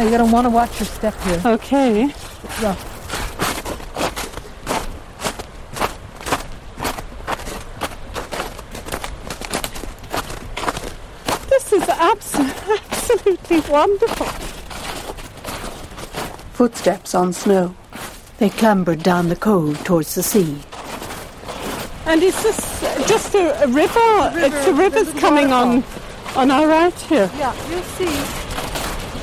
Now you're gonna want to watch your step here. Okay. It's rough. This is abso- absolutely wonderful. Footsteps on snow. They clambered down the cove towards the sea. And is this just a, a river? river, It's the river's there's a coming on on our right here. Yeah, you'll see.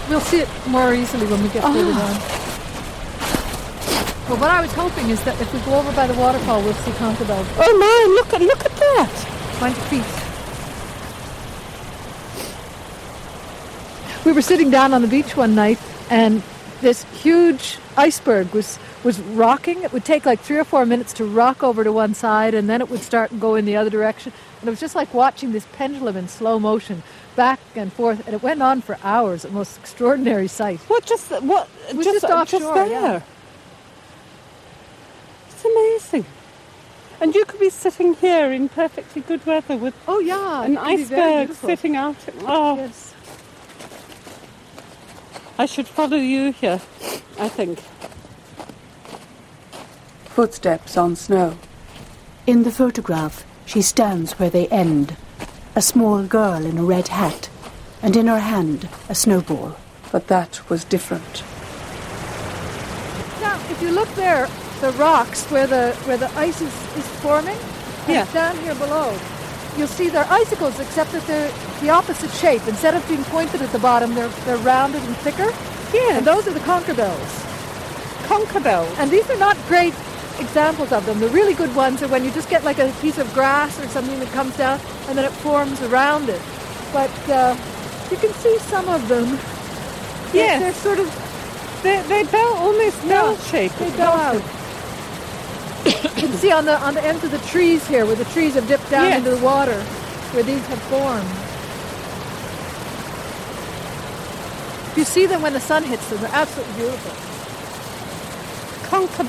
We'll see it more easily when we get further ah. down. Well, what I was hoping is that if we go over by the waterfall, we'll see Conkerbell. Oh my! Look at look at that. 20 feet. We were sitting down on the beach one night, and this huge iceberg was was rocking. It would take like three or four minutes to rock over to one side, and then it would start and go in the other direction. And it was just like watching this pendulum in slow motion, back and forth. And it went on for hours. A most extraordinary sight. What just what just, just offshore, there? yeah. It's amazing. And you could be sitting here in perfectly good weather with Oh yeah, an it can be very iceberg sitting out. Oh, Yes. I should follow you here. I think. Footsteps on snow. In the photograph, she stands where they end. A small girl in a red hat, and in her hand, a snowball. But that was different. Now, if you look there, the rocks where the where the ice is, is forming, and Yeah. down here below, you'll see they're icicles, except that they're the opposite shape. Instead of being pointed at the bottom, they're they're rounded and thicker. Yeah, And those are the conker bells. conker bells. And these are not great examples of them. The really good ones are when you just get like a piece of grass or something that comes down, and then it forms around it. But uh, you can see some of them. Yes. they're sort of They they bell almost Yeah, bell shaped. They go out. you can see on the on the ends of the trees here, where the trees have dipped down Yes. into the water, where these have formed. You see them when the sun hits them; they're absolutely beautiful. Conker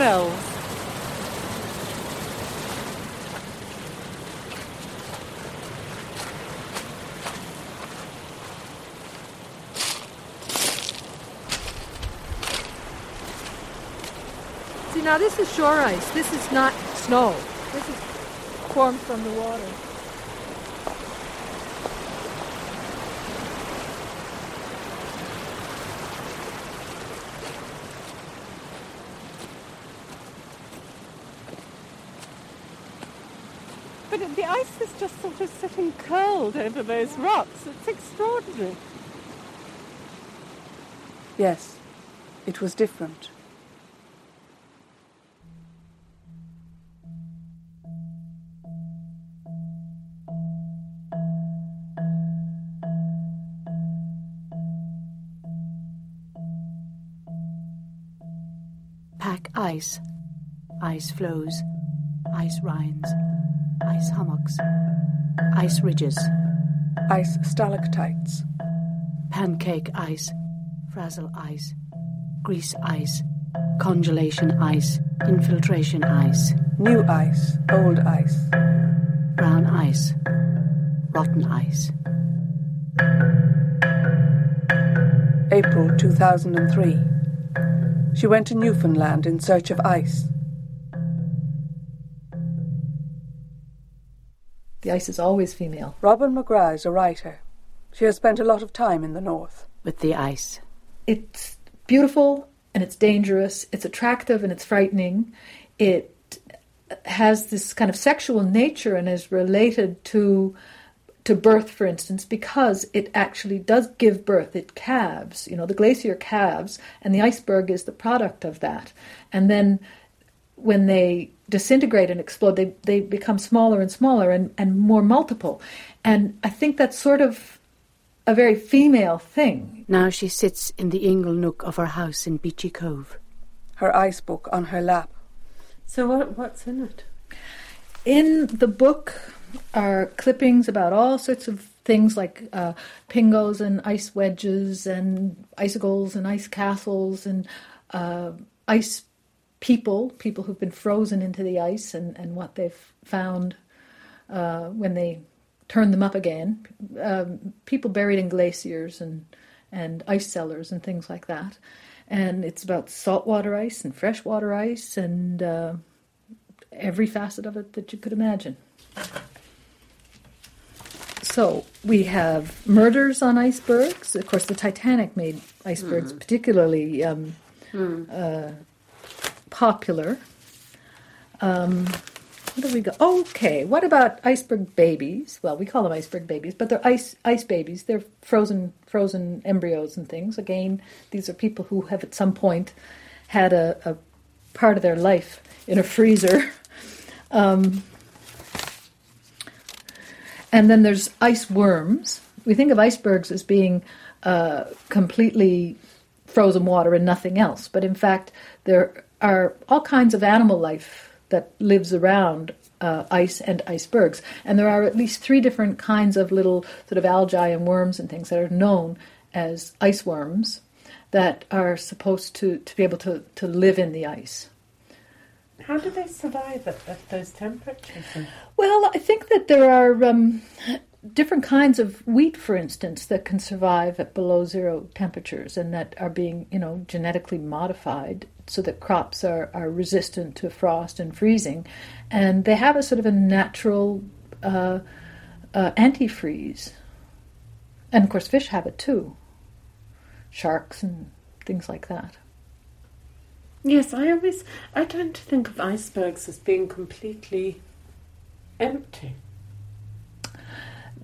See, now this is shore ice. This is not snow. This is formed from the water. But the ice is just sort of sitting curled over those rocks. It's extraordinary. Yes, it was different. Ice. Ice floes. Ice rinds. Ice hummocks. Ice ridges. Ice stalactites. Pancake ice. Frazil ice. Grease ice. Congelation ice. Infiltration ice. New ice. Old ice. Brown ice. Rotten ice. April 2003. She went to Newfoundland in search of ice. The ice is always female. Robin McGrath is a writer. She has spent a lot of time in the north. With the ice. It's beautiful and it's dangerous. It's attractive and it's frightening. It has this kind of sexual nature and is related to to birth, for instance, because it actually does give birth. It calves. You know, the glacier calves, and the iceberg is the product of that. And then when they disintegrate and explode, they, they become smaller and smaller and, and more multiple. And I think that's sort of a very female thing. Now she sits in the ingle nook of her house in Beachy Cove. Her ice book on her lap. So what, what's in it? In the book are clippings about all sorts of things like uh, pingos and ice wedges and icicles and ice castles and uh, ice people, people who've been frozen into the ice and, and what they've found uh, when they turn them up again. Um, people buried in glaciers and and ice cellars and things like that. And it's about saltwater ice and freshwater ice and uh, every facet of it that you could imagine. So we have murders on icebergs. Of course, the Titanic made icebergs mm. particularly um, mm. uh, popular. Um, what do we go? Okay, what about iceberg babies? Well, we call them iceberg babies, but they're ice ice babies. They're frozen frozen embryos and things. Again, these are people who have at some point had a, a part of their life in a freezer. Um, and then there's ice worms. We think of icebergs as being uh, completely frozen water and nothing else, but in fact, there are all kinds of animal life that lives around uh, ice and icebergs. And there are at least three different kinds of little sort of algae and worms and things that are known as ice worms that are supposed to, to be able to, to live in the ice. How do they survive at, at those temperatures? Well, I think that there are um, different kinds of wheat, for instance, that can survive at below zero temperatures and that are being, you know, genetically modified so that crops are, are resistant to frost and freezing. And they have a sort of a natural uh, uh, antifreeze. And of course, fish have it too sharks and things like that. Yes, I always I tend to think of icebergs as being completely empty.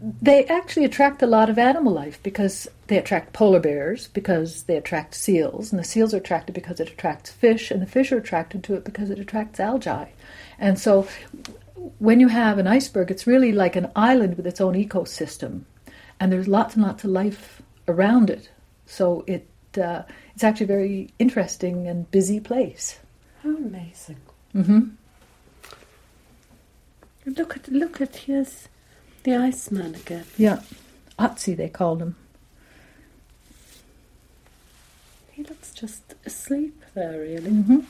They actually attract a lot of animal life because they attract polar bears because they attract seals and the seals are attracted because it attracts fish and the fish are attracted to it because it attracts algae. And so when you have an iceberg it's really like an island with its own ecosystem and there's lots and lots of life around it. So it uh, it's actually a very interesting and busy place how amazing mm-hmm. look at look at his the Iceman again. Yeah. Otzi, they call him. He looks just asleep there, really. Mm-hmm.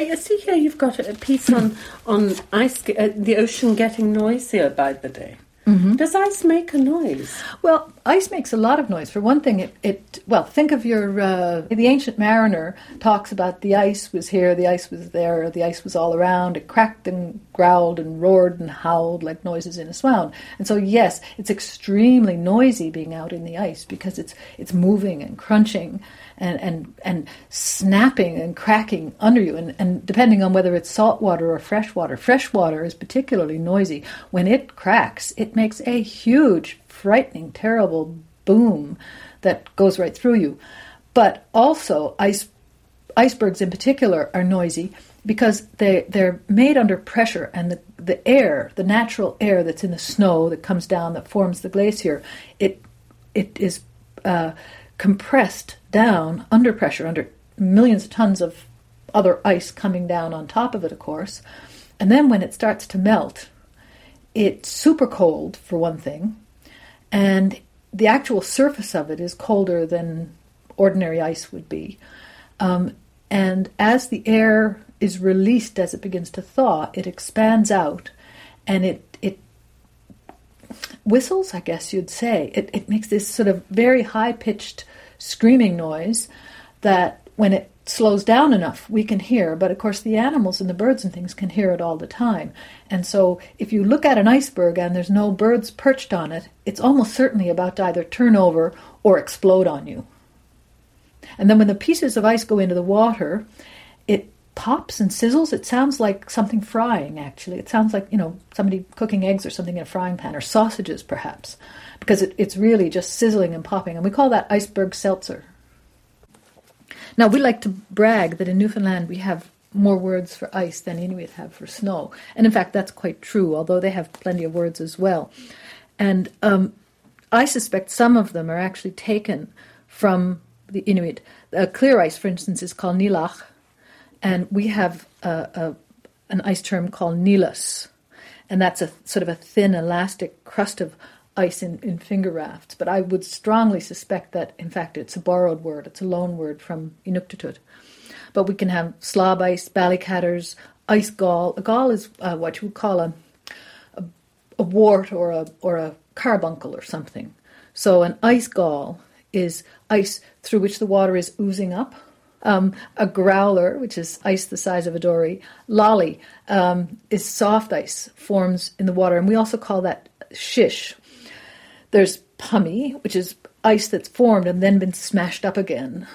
I see here you've got a piece on on ice, uh, the ocean getting noisier by the day. Mm-hmm. Does ice make a noise? Well, ice makes a lot of noise. For one thing, it, it well, think of your uh, the ancient mariner talks about the ice was here, the ice was there, the ice was all around. It cracked and growled and roared and howled like noises in a swound. And so, yes, it's extremely noisy being out in the ice because it's it's moving and crunching and, and, and snapping and cracking under you. And, and depending on whether it's salt water or fresh water, fresh water is particularly noisy. When it cracks, it makes a huge, frightening, terrible boom that goes right through you. But also, ice, icebergs in particular are noisy because they, they're made under pressure and the, the air, the natural air that's in the snow that comes down that forms the glacier, it, it is uh, compressed down under pressure, under millions of tons of other ice coming down on top of it, of course. And then when it starts to melt, it's super cold, for one thing, and the actual surface of it is colder than ordinary ice would be. Um, and as the air is released as it begins to thaw, it expands out and it, whistles, I guess you'd say. It, it makes this sort of very high pitched screaming noise that when it slows down enough, we can hear. But of course, the animals and the birds and things can hear it all the time. And so, if you look at an iceberg and there's no birds perched on it, it's almost certainly about to either turn over or explode on you. And then, when the pieces of ice go into the water, pops and sizzles. It sounds like something frying, actually. It sounds like, you know, somebody cooking eggs or something in a frying pan, or sausages, perhaps because it, it's really just sizzling and popping. And we call that iceberg seltzer. Now, we like to brag that in Newfoundland we have more words for ice than Inuit have for snow. And in fact, that's quite true, although they have plenty of words as well. And um, I suspect some of them are actually taken from the Inuit. Uh, clear ice, for instance, is called nilach, and we have a, a, an ice term called nilas, and that's a sort of a thin, elastic crust of ice in, in finger rafts, but I would strongly suspect that, in fact, it's a borrowed word. It's a loan word from Inuktitut. But we can have slob ice, ballycatters, ice gall. A gall is uh, what you would call a, a, a wart or a or a carbuncle or something. So an ice gall is ice through which the water is oozing up. Um, a growler, which is ice the size of a dory, lolly um, is soft ice, forms in the water, and we also call that shish. There's pummy, which is ice that's formed and then been smashed up again.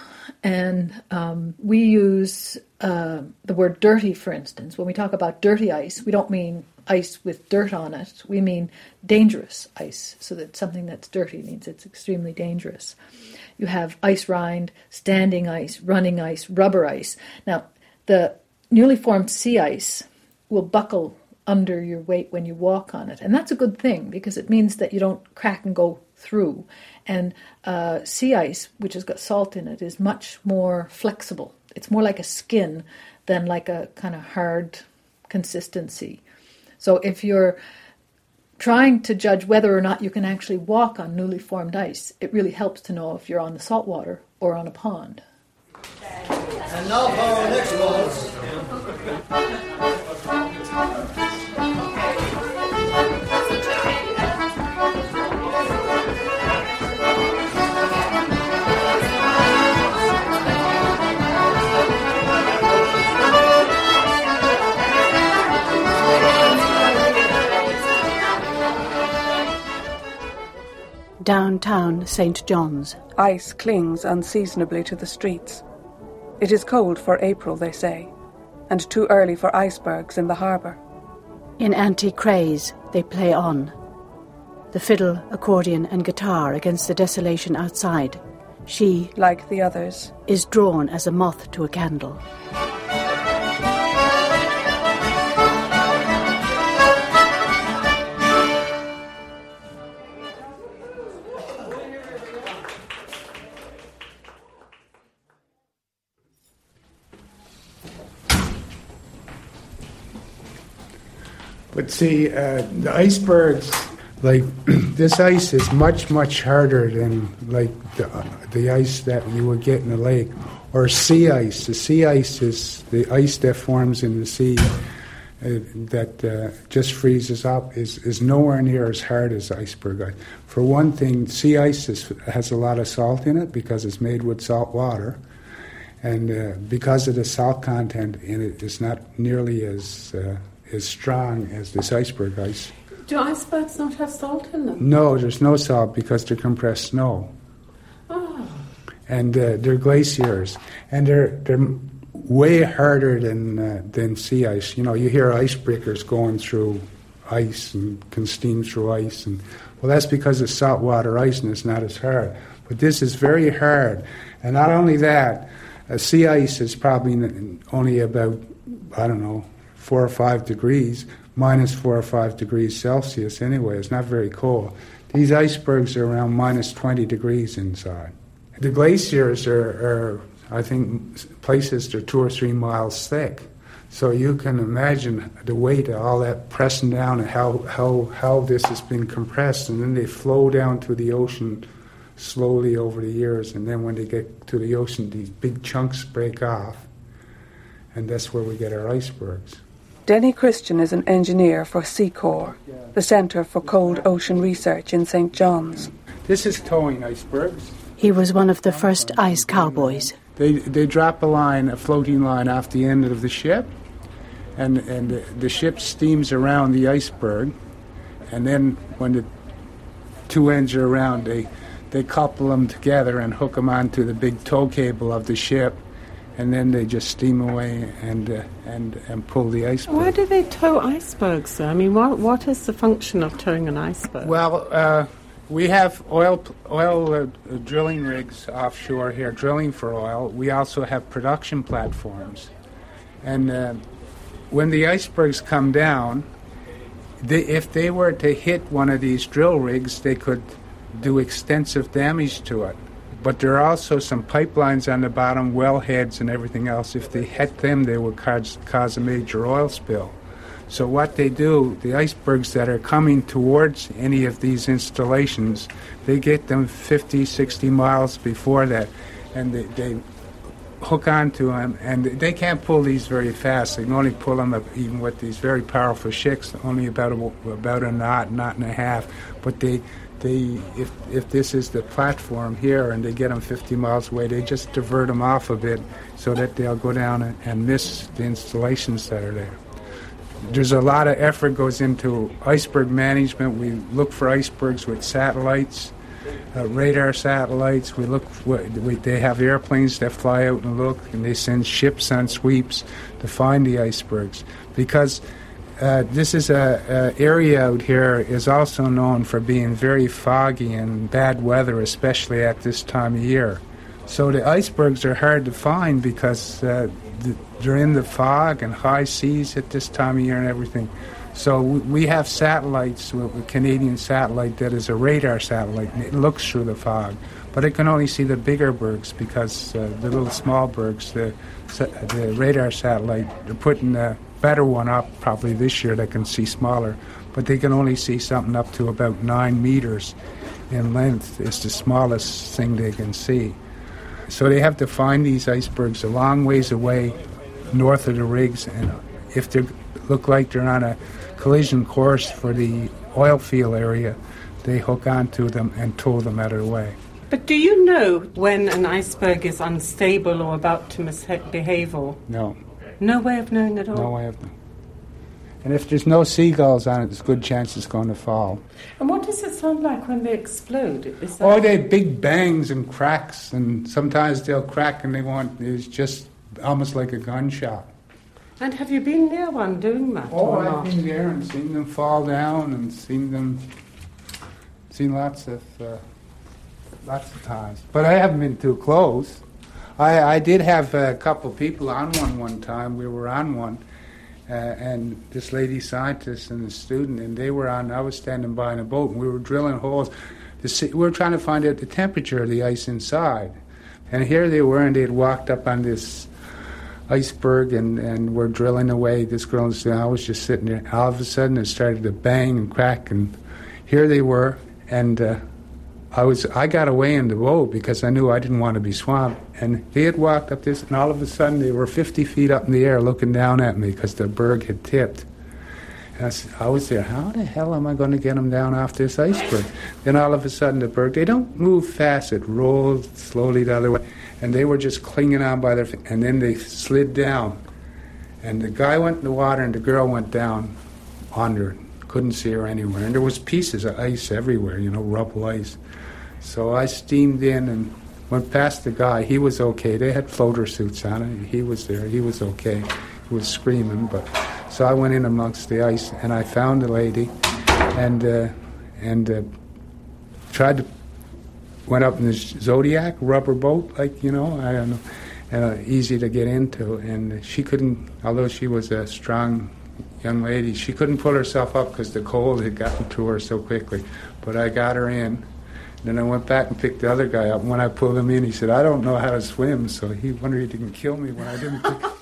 And um, we use uh, the word dirty, for instance. When we talk about dirty ice, we don't mean ice with dirt on it. We mean dangerous ice. So that something that's dirty means it's extremely dangerous. You have ice rind, standing ice, running ice, rubber ice. Now, the newly formed sea ice will buckle under your weight when you walk on it. And that's a good thing because it means that you don't crack and go through. And uh, sea ice, which has got salt in it, is much more flexible. It's more like a skin than like a kind of hard consistency. So if you're trying to judge whether or not you can actually walk on newly formed ice, it really helps to know if you're on the salt water or on a pond. And now for our next waltz. Downtown St. John's. Ice clings unseasonably to the streets. It is cold for April, they say, and too early for icebergs in the harbour. In Auntie Crae's, they play on. The fiddle, accordion, and guitar against the desolation outside. She, like the others, is drawn as a moth to a candle. But see, uh, the icebergs, like this ice is much, much harder than like the, the ice that you would get in the lake. Or sea ice. The sea ice is the ice that forms in the sea uh, that uh, just freezes up is, is nowhere near as hard as iceberg ice. For one thing, sea ice is, has a lot of salt in it because it's made with salt water. And uh, because of the salt content in it, it's not nearly as uh, as strong as this iceberg ice. Do icebergs not have salt in them? No, there's no salt because they're compressed snow. Oh. And uh, they're glaciers, and they're they're way harder than uh, than sea ice. You know, you hear icebreakers going through ice and can steam through ice, and well, that's because it's saltwater ice and it's not as hard. But this is very hard, and not only that, uh, sea ice is probably only about I don't know four or five degrees, minus four or five degrees Celsius anyway. It's not very cold. These icebergs are around minus 20 degrees inside. The glaciers are, are I think, places that are two or three miles thick. So you can imagine the weight of all that pressing down and how, how, how this has been compressed. And then they flow down to the ocean slowly over the years. And then when they get to the ocean, these big chunks break off. And that's where we get our icebergs. Denny Christian is an engineer for C-CORE, the Centre for Cold Ocean Research in St. John's. This is towing icebergs. He was one of the first ice cowboys. They, they drop a line, a floating line, off the end of the ship, and, and the, the ship steams around the iceberg. And then when the two ends are around, they, they couple them together and hook them onto the big tow cable of the ship and then they just steam away and uh, and and pull the iceberg. Why do they tow icebergs? I mean, what what is the function of towing an iceberg? Well, uh, we have oil oil uh, drilling rigs offshore here, drilling for oil. We also have production platforms, and uh, when the icebergs come down, they, if they were to hit one of these drill rigs, they could do extensive damage to it. But there are also some pipelines on the bottom, wellheads and everything else. If they hit them, they would cause, cause a major oil spill. So what they do, the icebergs that are coming towards any of these installations, they get them 50, 60 miles before that, and they, they hook onto them, and they can't pull these very fast. They can only pull them up, even with these very powerful shicks, only about a, about a knot, knot and a half. But they they if if this is the platform here and they get them 50 miles away, they just divert them off a bit so that they'll go down and, and miss the installations that are there. There's a lot of effort goes into iceberg management. We look for icebergs with satellites, uh, radar satellites. We look. We, they have airplanes that fly out and look, and they send ships on sweeps to find the icebergs because uh, this is a, a, area out here is also known for being very foggy and bad weather, especially at this time of year. So the icebergs are hard to find because uh, the, they're in the fog and high seas at this time of year and everything. So we have satellites, a Canadian satellite that is a radar satellite, and it looks through the fog, but it can only see the bigger bergs because uh, the little small bergs, the, the radar satellite, they're putting the better one up probably this year that can see smaller, but they can only see something up to about nine meters in length. It's the smallest thing they can see. So they have to find these icebergs a long ways away, north of the rigs, and if they look like they're on a collision course for the oil field area, they hook onto them and tow them out of the way. But do you know when an iceberg is unstable or about to misbehave or? No. No way of knowing at all? No way of knowing. And if there's no seagulls on it, there's a good chance it's going to fall. And what does it sound like when they explode? oh, they have big bangs and cracks, and sometimes they'll crack and they want, it's just almost like a gunshot. And have you been near one doing that? Oh, I've been there and seen them fall down and seen them, seen lots of, uh, lots of times. But I haven't been too close. I, I did have a couple people on one one time. We were on one, uh, and this lady scientist and the student, and they were on. I was standing by in a boat, and we were drilling holes. See, we were trying to find out the temperature of the ice inside, and here they were, and they had walked up on this iceberg and, and were drilling away. This girl and I was just sitting there. All of a sudden, it started to bang and crack, and here they were, and. Uh, I was I got away in the boat because I knew I didn't want to be swamped. And they had walked up this, and all of a sudden they were 50 feet up in the air looking down at me because the berg had tipped. And I, said, I was there. How the hell am I going to get them down off this iceberg? Then all of a sudden the berg they don't move fast. It rolls slowly the other way, and they were just clinging on by their. feet, And then they slid down, and the guy went in the water, and the girl went down under. Couldn't see her anywhere, and there was pieces of ice everywhere. You know, rubble ice. So I steamed in and went past the guy. He was okay. They had floater suits on. He was there. He was okay. He was screaming, but so I went in amongst the ice and I found the lady, and uh, and uh, tried to went up in this Zodiac rubber boat, like you know, I don't know, uh, easy to get into, and she couldn't. Although she was a strong young lady, she couldn't pull herself up because the cold had gotten to her so quickly. But I got her in then I went back and picked the other guy up. And when I pulled him in, he said, I don't know how to swim. So he wondered he didn't kill me when I didn't pick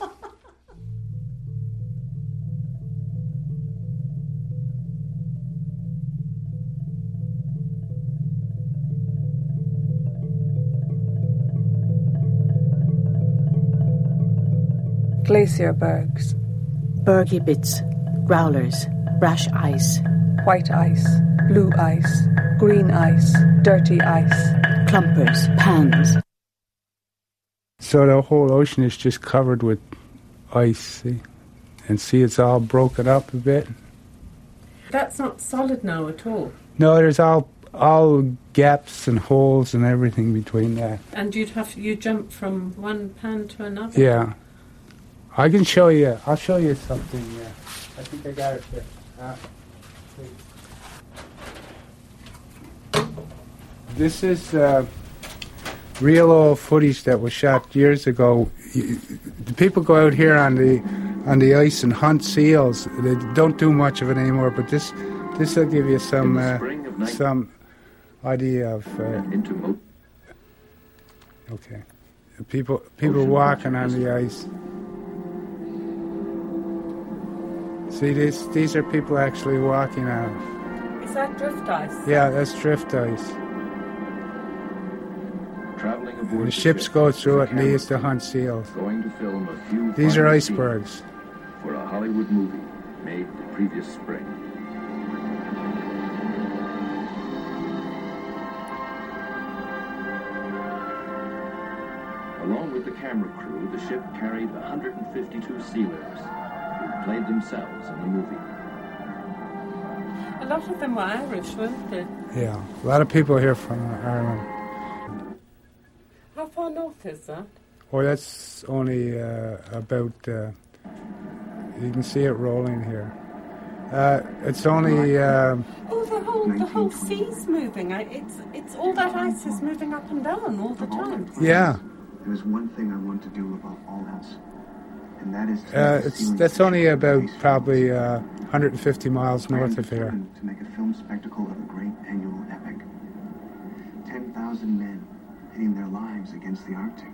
Glacier bergs. Bergy bits, growlers, brash ice. White ice, blue ice, green ice, dirty ice, clumpers, pans. So the whole ocean is just covered with ice, see? And see, it's all broken up a bit. That's not solid now at all. No, there's all all gaps and holes and everything between that. And you'd have you jump from one pan to another. Yeah, I can show you. I'll show you something. Yeah, I think I got it there. This is uh, real old footage that was shot years ago. The people go out here on the on the ice and hunt seals. They don't do much of it anymore, but this this will give you some uh, some idea of. Uh, okay, people people walking on the ice. See, these, these are people actually walking on Is that drift ice? Yeah, that's drift ice. Traveling aboard the ships go through it and they used to hunt seals. Going to film a few these are icebergs. For a Hollywood movie made the previous spring. Along with the camera crew, the ship carried 152 sealers played themselves in the movie. A lot of them were Irish, weren't they? Yeah, a lot of people here from Ireland. How far north is that? Oh, that's only uh, about. Uh, you can see it rolling here. Uh, it's only. Um, Oh, the whole the whole sea's moving. I, it's it's all that ice is moving up and down all the time. yeah, There's one thing I want to do above all else, and that is uh, it's that's only about probably uh, 150 miles north of here. To make a film spectacle of a great annual epic. 10,000 men hitting their lives against the Arctic.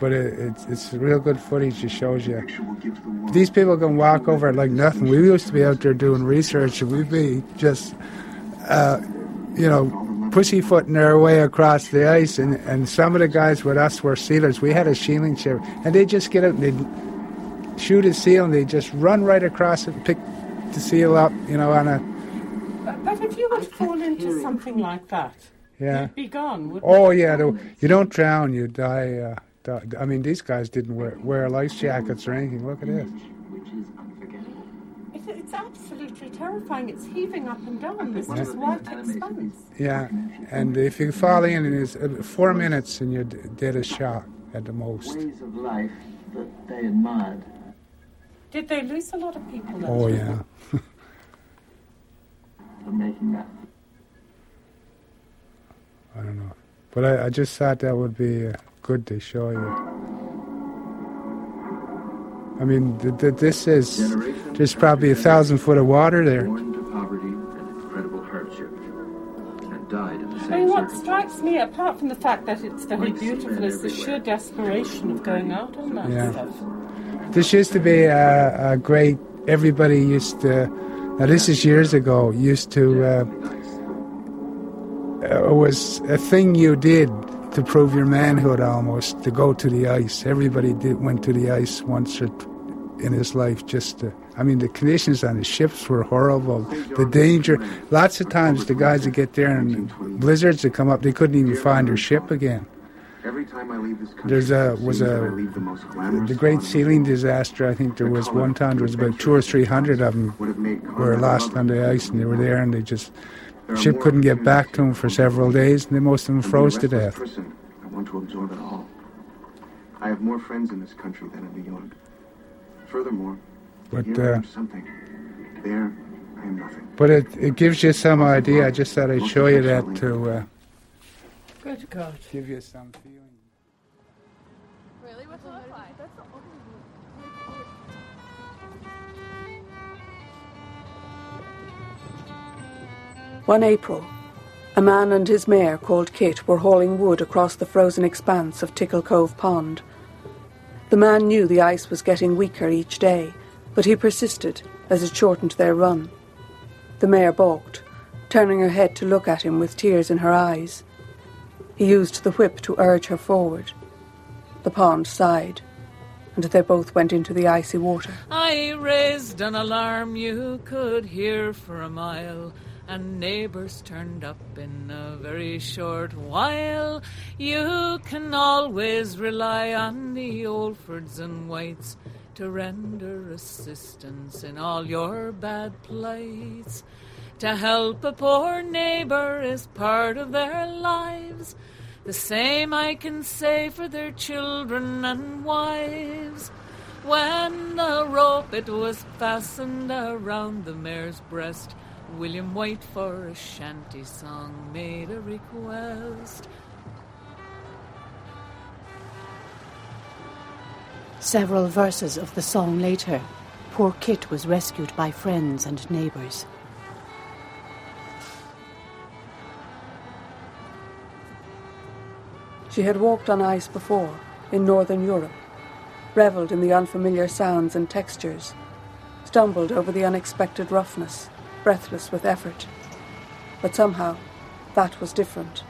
But it, it's it's real good footage. It shows you. Picture will give the world These people can walk over it like nothing. We used to be out there doing research, and we'd be just, uh, you know, pussyfooting our way across the ice. And, and some of the guys with us were sealers. We had a sealing ship, and they'd just get out and they'd shoot a seal, and they'd just run right across it and pick the seal up, you know, on a But, but if you were to fall into something like that, yeah. you'd be gone. Wouldn't Oh you? yeah, the, you don't drown, you die. Uh, die. I mean, these guys didn't wear wear life jackets or anything. Look at this. Which is unforgettable. It, it's absolutely terrifying. It's heaving up and down. There's just white expanse. Yeah, and if you fall in, it's uh, four minutes and you're d- dead as shock at the most. Ways of life that they admired. Did they lose a lot of people? that Oh time? yeah, for making that I don't know, but I, I just thought that would be uh, good to show you. I mean, th- th- this is generation. there's probably a thousand foot of water there. I mean, what strikes me, apart from the fact that it's very Like beautiful, is the sheer desperation of going out on that Yeah. stuff. This used to be a, a great. Everybody used to. Now this is years ago. Used to. Uh, it was a thing you did to prove your manhood almost to go to the ice. Everybody did went to the ice once or t- in his life just to. I mean, the conditions on the ships were horrible. The danger. Lots of times, the guys would get there and blizzards would come up. They couldn't even find their ship again. Every time I leave this country, There's a was a the the great sealing disaster. I think there was one time there was about two or three hundred of them were lost on the ice, and they were there, and they just ship couldn't get back to them for several days, and they, most of them And being a froze to death. Person, I want to absorb it all. I have more friends in this country than in New York. Furthermore, But uh, something. There, I am nothing. but it it gives you some idea. I just thought I'd show you that to uh, Good God. give you some feeling. Really? What's it look like? One April, a man and his mare called Kit were hauling wood across the frozen expanse of Tickle Cove Pond. The man knew the ice was getting weaker each day, but he persisted as it shortened their run. The mare balked, turning her head to look at him with tears in her eyes. He used the whip to urge her forward. The pond sighed, and they both went into the icy water. I raised an alarm you could hear for a mile, and neighbors turned up in a very short while. You can always rely on the Oldfords and Whites to render assistance in all your bad plights. To help a poor neighbor is part of their lives. The same I can say for their children and wives. When the rope it was fastened around the mare's breast, William White for a shanty song made a request. Several verses of the song later, poor Kit was rescued by friends and neighbours. She had walked on ice before, in northern Europe, revelled in the unfamiliar sounds and textures, stumbled over the unexpected roughness, breathless with effort. But somehow, that was different.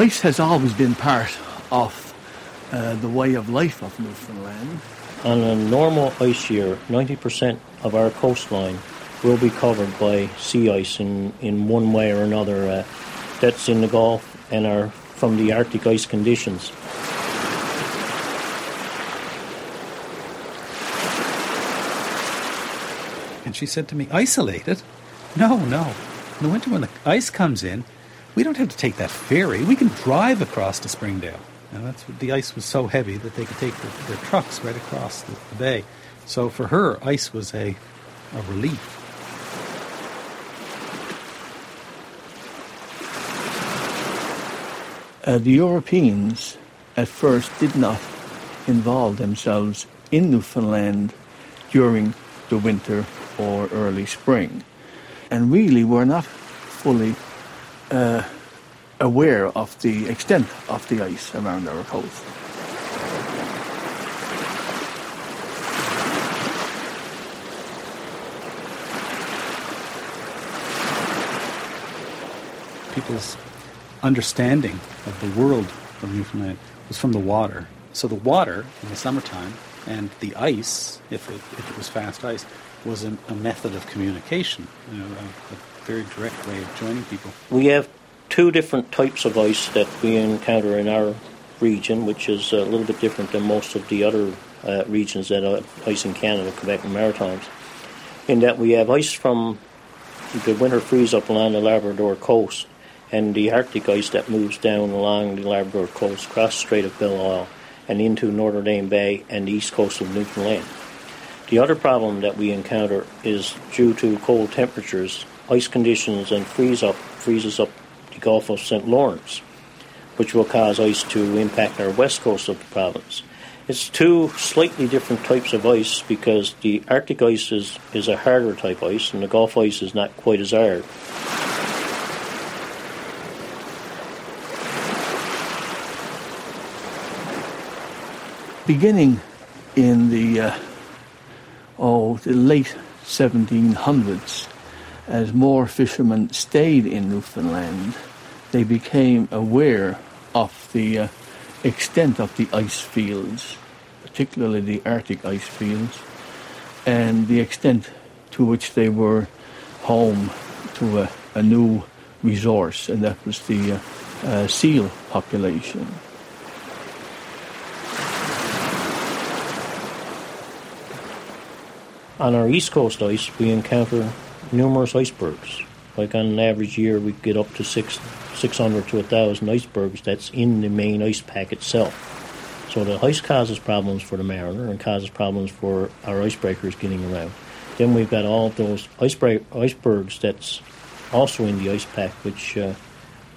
Ice has always been part of uh, the way of life of Newfoundland. On a normal ice year, 90% of our coastline will be covered by sea ice in, in one way or another. Uh, that's in the Gulf and are from the Arctic ice conditions. And she said to me, Isolated? No, no. In the winter, when the ice comes in, we don't have to take that ferry. We can drive across to Springdale. And that's the ice was so heavy that they could take their, their trucks right across the, the, bay. So for her, ice was a, a relief. Uh, the Europeans at first did not involve themselves in Newfoundland during the winter or early spring, and really were not fully uh, aware of the extent of the ice around our coast. People's understanding of the world of Newfoundland was from the water. So the water in the summertime and the ice, if it, if it was fast ice, was a, a method of communication, you know, a, a very direct way of joining people. We have two different types of ice that we encounter in our region, which is a little bit different than most of the other uh, regions that are ice in Canada, Quebec and Maritimes. In that we have ice from the winter freeze up along the Labrador coast and the Arctic ice that moves down along the Labrador coast, across Strait of Belle Isle, and into Notre Dame Bay and the east coast of Newfoundland. The other problem that we encounter is due to cold temperatures, ice conditions and freeze up freezes up the Gulf of St. Lawrence, which will cause ice to impact our west coast of the province. It's two slightly different types of ice because the Arctic ice is, is a harder type ice and the Gulf ice is not quite as hard. Beginning in the uh, oh the late 1700s, as more fishermen stayed in Newfoundland, they became aware of the uh, extent of the ice fields, particularly the Arctic ice fields, and the extent to which they were home to a, a new resource, and that was the uh, uh, seal population. On our east coast ice, we encounter numerous icebergs. Like on an average year, we get up to six, 600 to 1,000 icebergs that's in the main ice pack itself. So the ice causes problems for the mariner and causes problems for our icebreakers getting around. Then we've got all those icebergs that's also in the ice pack, which uh,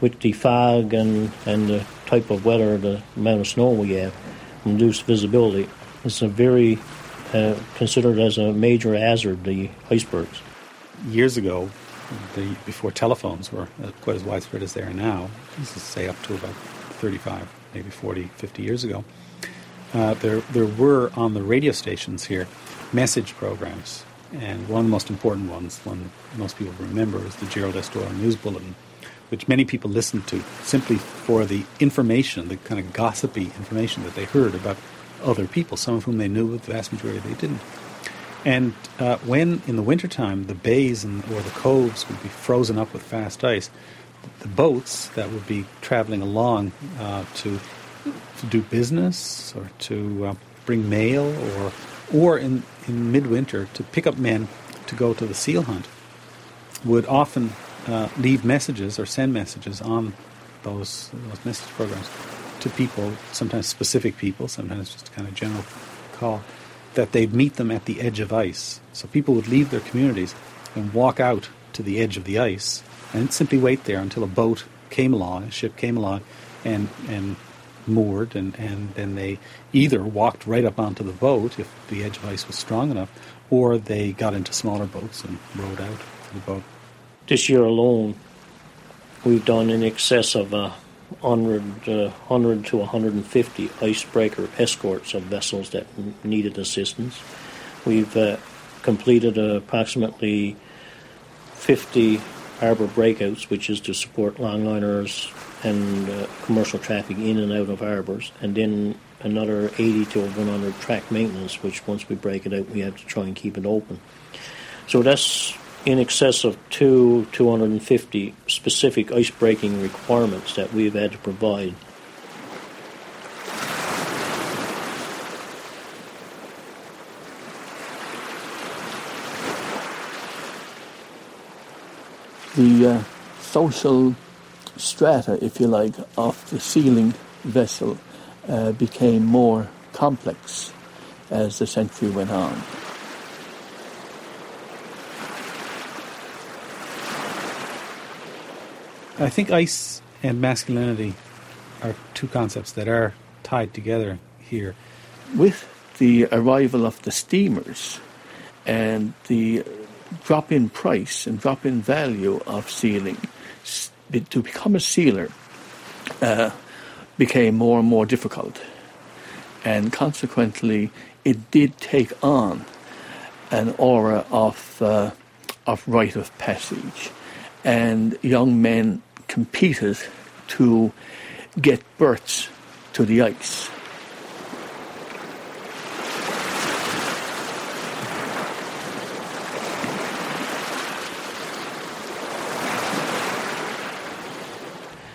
with the fog and, and the type of weather, the amount of snow we have, reduced visibility, it's a very uh, considered as a major hazard, the icebergs. Years ago, the, before telephones were quite as widespread as they are now, this is say up to about 35, maybe 40, 50 years ago, uh, there, there were on the radio stations here message programs. And one of the most important ones, one most people remember, is the Gerald S. Doyle News Bulletin, which many people listened to simply for the information, the kind of gossipy information that they heard about other people, some of whom they knew, but the vast majority they didn't. And uh, when in the wintertime the bays and, or the coves would be frozen up with fast ice, the boats that would be traveling along uh, to, to do business or to uh, bring mail or, or in, in midwinter to pick up men to go to the seal hunt would often uh, leave messages or send messages on those, those message programs to people, sometimes specific people, sometimes just kind of general call, that they'd meet them at the edge of ice. So people would leave their communities and walk out to the edge of the ice and simply wait there until a boat came along, a ship came along, and and moored, and, and then they either walked right up onto the boat if the edge of ice was strong enough, or they got into smaller boats and rowed out to the boat. This year alone, we've done in excess of uh, 100, uh, 100 to 150 icebreaker escorts of vessels that needed assistance. We've uh, completed uh, approximately 50 harbor breakouts, which is to support longliners and uh, commercial traffic in and out of harbors, and then another 80 to 100 track maintenance, which once we break it out, we have to try and keep it open. So that's in excess of two 250 specific ice breaking requirements that we've had to provide. The uh, social strata, if you like, of the sealing vessel uh, became more complex as the century went on. I think ice and masculinity are two concepts that are tied together here. With the arrival of the steamers and the drop in price and drop in value of sealing, to become a sealer uh, became more and more difficult. And consequently, it did take on an aura of, uh, of rite of passage and young men competed to get berths to the ice.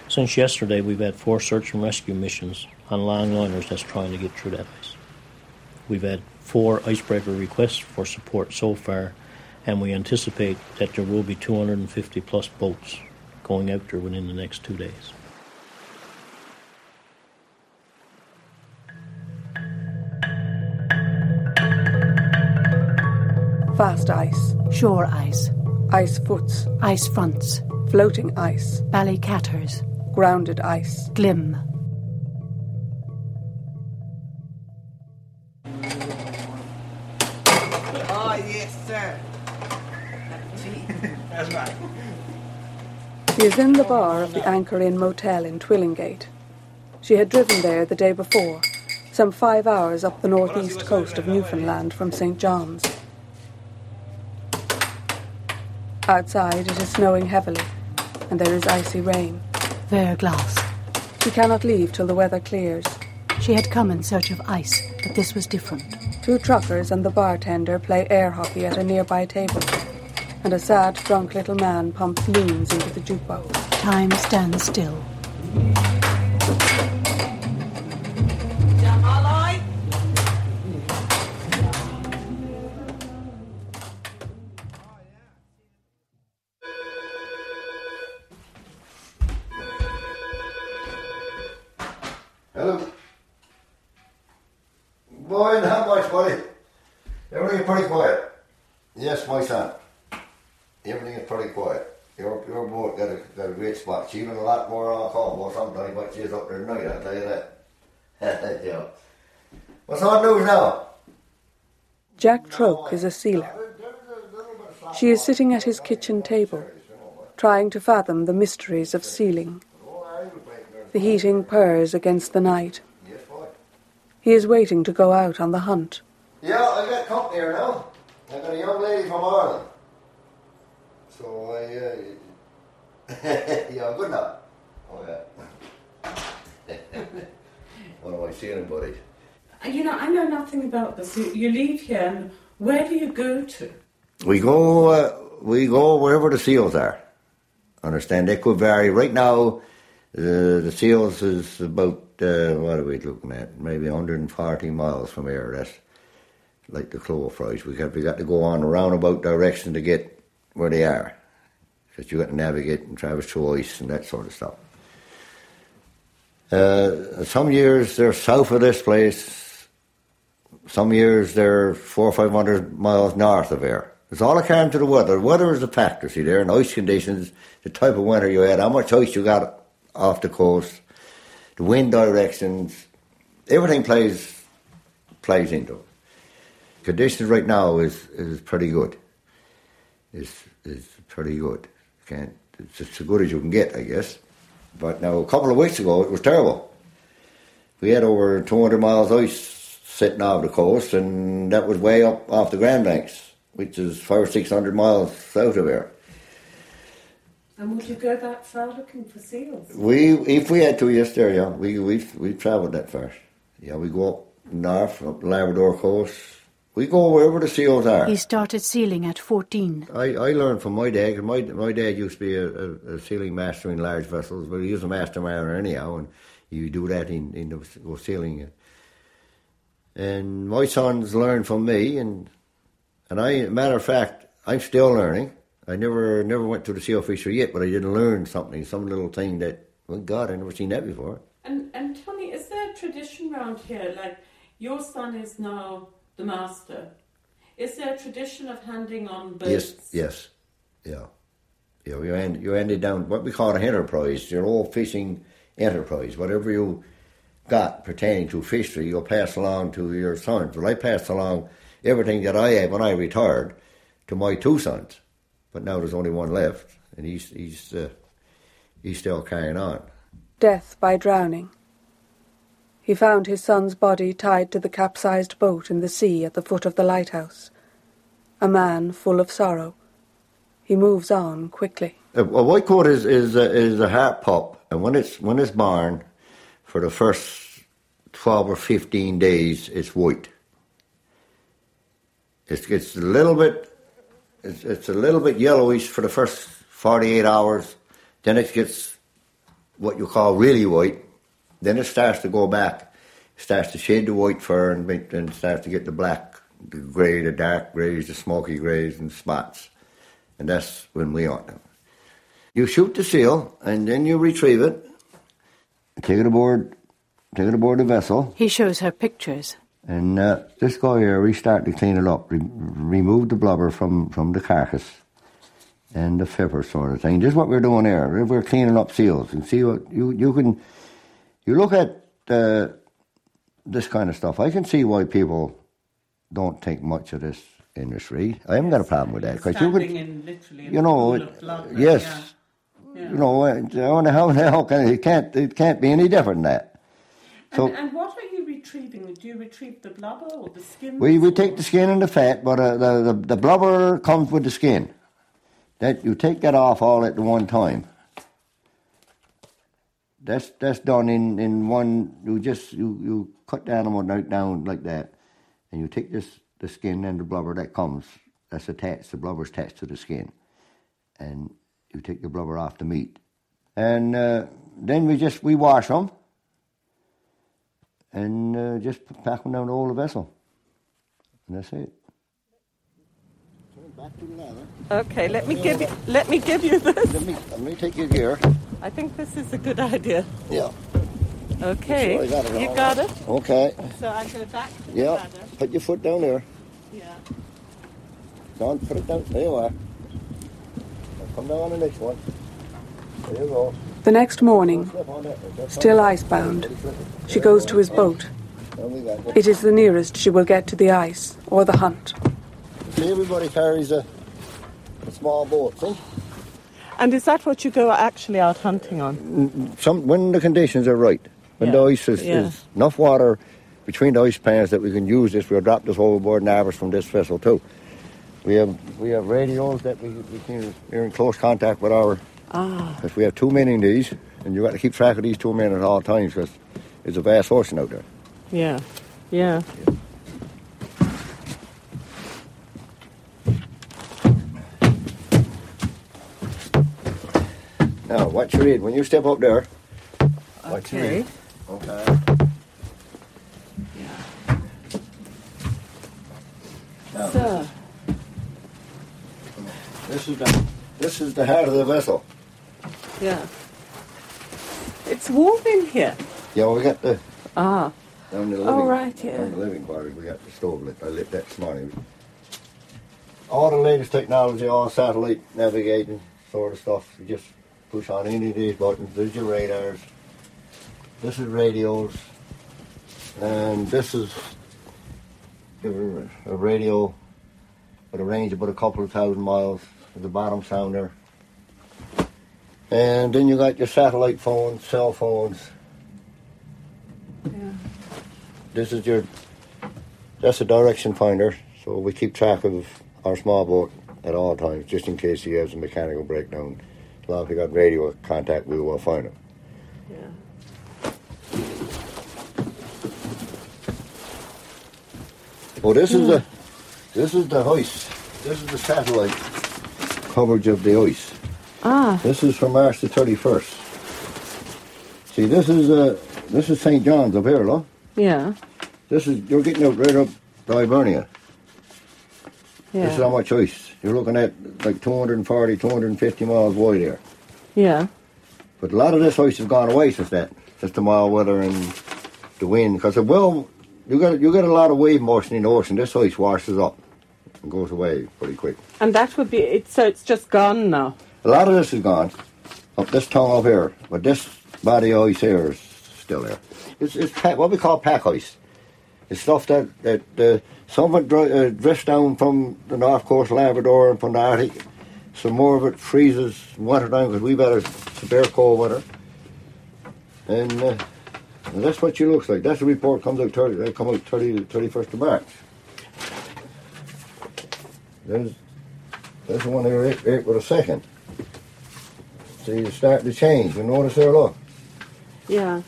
Since yesterday, we've had four search and rescue missions on longliners that's trying to get through that ice. We've had four icebreaker requests for support so far, and we anticipate that there will be 250 plus boats going out there within the next two days. Fast ice. Shore ice. Ice foots. Ice fronts. Floating ice. Ballycatters. Grounded ice. Glim. She is in the bar of the Anchor Inn Motel in Twillingate. She had driven there the day before, some five hours up the northeast coast of Newfoundland from St. John's. Outside it is snowing heavily, and there is icy rain. Verglas. She cannot leave till the weather clears. She had come in search of ice, but this was different. Two truckers and the bartender play air hockey at a nearby table, and a sad, drunk little man pumps loons into the jukebox. Time stands still. She even a lot more on call more sometimes, but she's up there tonight. I'll tell you that. yeah. What's on news now? Jack Troke is a sealer. She is sitting at his kitchen table, trying to fathom the mysteries of sealing. The heating purrs against the night. He is waiting to go out on the hunt. Yeah, I got company here now. I got a young lady from Ireland. So I, uh, yeah, good now. Oh yeah. what am I seeing, buddy? You know, I know nothing about this. You, you leave here, and where do you go to? We go, uh, we go wherever the seals are. Understand? They could vary. Right now, the the seals is about uh, what are we looking at? Maybe 140 miles from here. That's like the clover fries. We got we got to go on a roundabout direction to get where they are, because you got to navigate and traverse through ice and that sort of stuff. Uh, some years they're south of this place. Some years they're four or five hundred miles north of here. It's all according to the weather. The weather is a factor, see there, and ice conditions, the type of winter you had, how much ice you got off the coast, the wind directions, everything plays plays into it. Conditions right now is is pretty good. Is is pretty good. Can't it's as good as you can get, I guess. But now a couple of weeks ago it was terrible. We had over 200 miles ice sitting off the coast, and that was way up off the Grand Banks, which is five or six hundred miles south of here. And would you go that far looking for seals? We, if we had to, yes, there, yeah. We we we travelled that far. Yeah, we go up north, up Labrador coast. We go wherever the seals are. He started sealing at 14. I, I learned from my dad, My my dad used to be a, a, a sailing master in large vessels, but he was a master mariner anyhow, and you do that in in the go sailing. And my sons learned from me, and and I, matter of fact, I'm still learning. I never never went to the seal fishery yet, but I did learn something, some little thing that, well, God, I never seen that before. And, and Tony, is there a tradition around here? Like, your son is now the master. Is there a tradition of handing on boats? Yes, yes, yeah, yeah. You end you ended down what we call an enterprise, your old fishing enterprise. Whatever you got pertaining to fishery, you'll pass along to your sons. Well, I passed along everything that I had when I retired to my two sons, but now there's only one left, and he's he's uh, he's still carrying on. Death by drowning. He found his son's body tied to the capsized boat in the sea at the foot of the lighthouse. A man full of sorrow. He moves on quickly. A, white coat is is a, is a harp pup, and when it's when it's born, for the first twelve or fifteen days, it's white. It's it's a little bit, it's, it's a little bit yellowish for the first forty eight hours. Then it gets what you call really white. Then it starts to go back, starts to shade the white fur, and make- then starts to get the black, the grey, the dark greys, the smoky greys, and spots. And that's when we want them. You shoot the seal, and then you retrieve it, take it aboard, take it aboard the vessel, He shows her pictures. and uh, this guy here, we start to clean it up, re- remove the blubber from, from the carcass and the fibber sort of thing. This is what we're doing here. We're cleaning up seals and see what you you can. You look at uh, this kind of stuff. I can see why people don't take much of this industry. I haven't got a problem with that because you Standing can, in literally you know, yes, yeah. Yeah. you know, uh, how the hell, can it, it can't it can't be any different than that. So and, and what are you retrieving? Do you retrieve the blubber or the skin? We we take the skin and the fat, but uh, the, the the blubber comes with the skin. That you take that off all at the one time. That's that's done in, in one. You just you, you cut the animal down, down like that, and you take this the skin and the blubber that comes. That's attached. The blubber's attached to the skin, and you take the blubber off the meat, and uh, then we just we wash them, and uh, just pack them down all the whole vessel. And that's it. Okay, let me give you let me give you this. Let me let me take you here. I think this is a good idea. Yeah. Okay, Sure, got it you got right. it. Okay. So I go back to the Yeah. ladder. Put your foot down there. Yeah. Don, put it down. There you are. Now come down on the next one. There you go. The next morning, Slip on that. That's still fine. icebound, she goes to his boat. Down we got It is the nearest she will get to the ice or the hunt. See, everybody carries a, a small boat. See? And is that what you go actually out hunting on? Some when the conditions are right, when the ice is, yeah. is enough water between the ice pans that we can use this, we'll drop this overboard and harvest from this vessel too. We have we have radios that we, we can we're in close contact with our Ah. Because we have two men in these, and you got to keep track of these two men at all times because there's a vast ocean out there. Yeah. Yeah. Now, watch your read when you step up there? What you Okay. read? Okay. Now, So, this is the this is the heart of the vessel. yeah. It's warm in here. Yeah, we got the Ah. down the Oh, right, yeah. down the living quarters. We got the stove lit. I lit that this morning. All the latest technology, all satellite navigating sort of stuff. You just push on any of these buttons. There's your radars. This is radios, and this is a a radio with a range of about a couple of thousand miles. The bottom sounder. And then you got your satellite phones, cell phones. Yeah. This is your, that's a direction finder, so we keep track of our small boat at all times, just in case he has a mechanical breakdown. As long as we got radio contact, we will find him. Oh, this is the this is the ice. This is the satellite coverage of the ice. Ah. This is from March the thirty first. See, this is uh, this is St John's up here, look. Yeah. This is you're getting out right up to Hibernia. Yeah. This is how much ice. You're looking at like 240, 250 miles wide there. Yeah. But a lot of this ice has gone away since that, Just the mild weather and the wind. Because well, you got you get a lot of wave motion in the ocean. This ice washes up and goes away pretty quick. And that would be it. So it's just gone now. A lot of this is gone. Up this tongue up here, but this body of ice here is still there. It's, it's pa- what we call pack ice. It's stuff that that uh, some of it uh, drifts down from the north coast Labrador and from the Arctic. Some more of it freezes in winter time because we've had a severe cold winter. And, uh, and that's what she looks like. That's the report comes out 30, uh, come out 30, 31st of March. There's, there's the one here, April the 2nd. See, it's starting to change. You notice there, look. Yeah.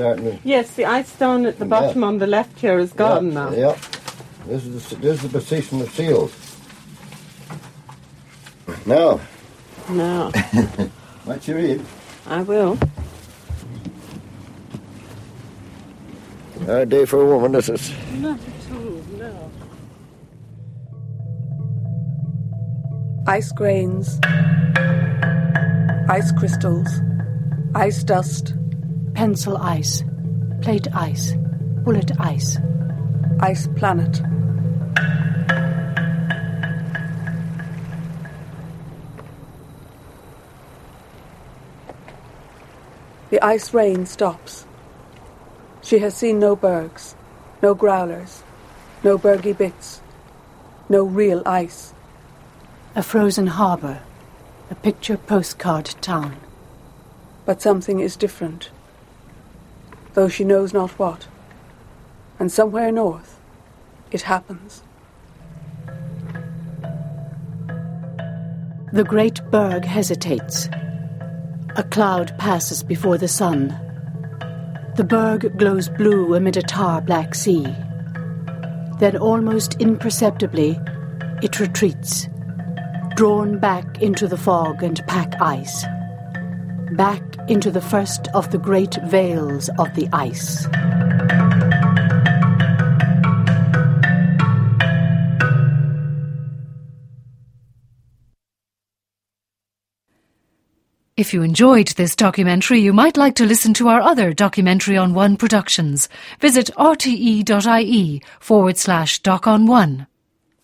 Starting to Yes, the ice stone at the Yeah. bottom on the left here is gone yeah, now. Yeah. This is the, this is the position of seals. Now, No. what you read? I will. Hard day for a woman, this is. Not at all, no. Ice grains, ice crystals, ice dust, Pencil ice, plate ice, bullet ice. ice planet. The ice rain stops. She has seen no bergs, no growlers, no bergy bits, no real ice. A frozen harbour, a picture postcard town. But something is different, though she knows not what. And somewhere north, it happens. The great berg hesitates. A cloud passes before the sun. The berg glows blue amid a tar black sea. Then, almost imperceptibly, it retreats, drawn back into the fog and pack ice, back into the first of the great veils of the ice. If you enjoyed this documentary, you might like to listen to our other documentary on one productions. Visit rte.ie forward slash doc on one.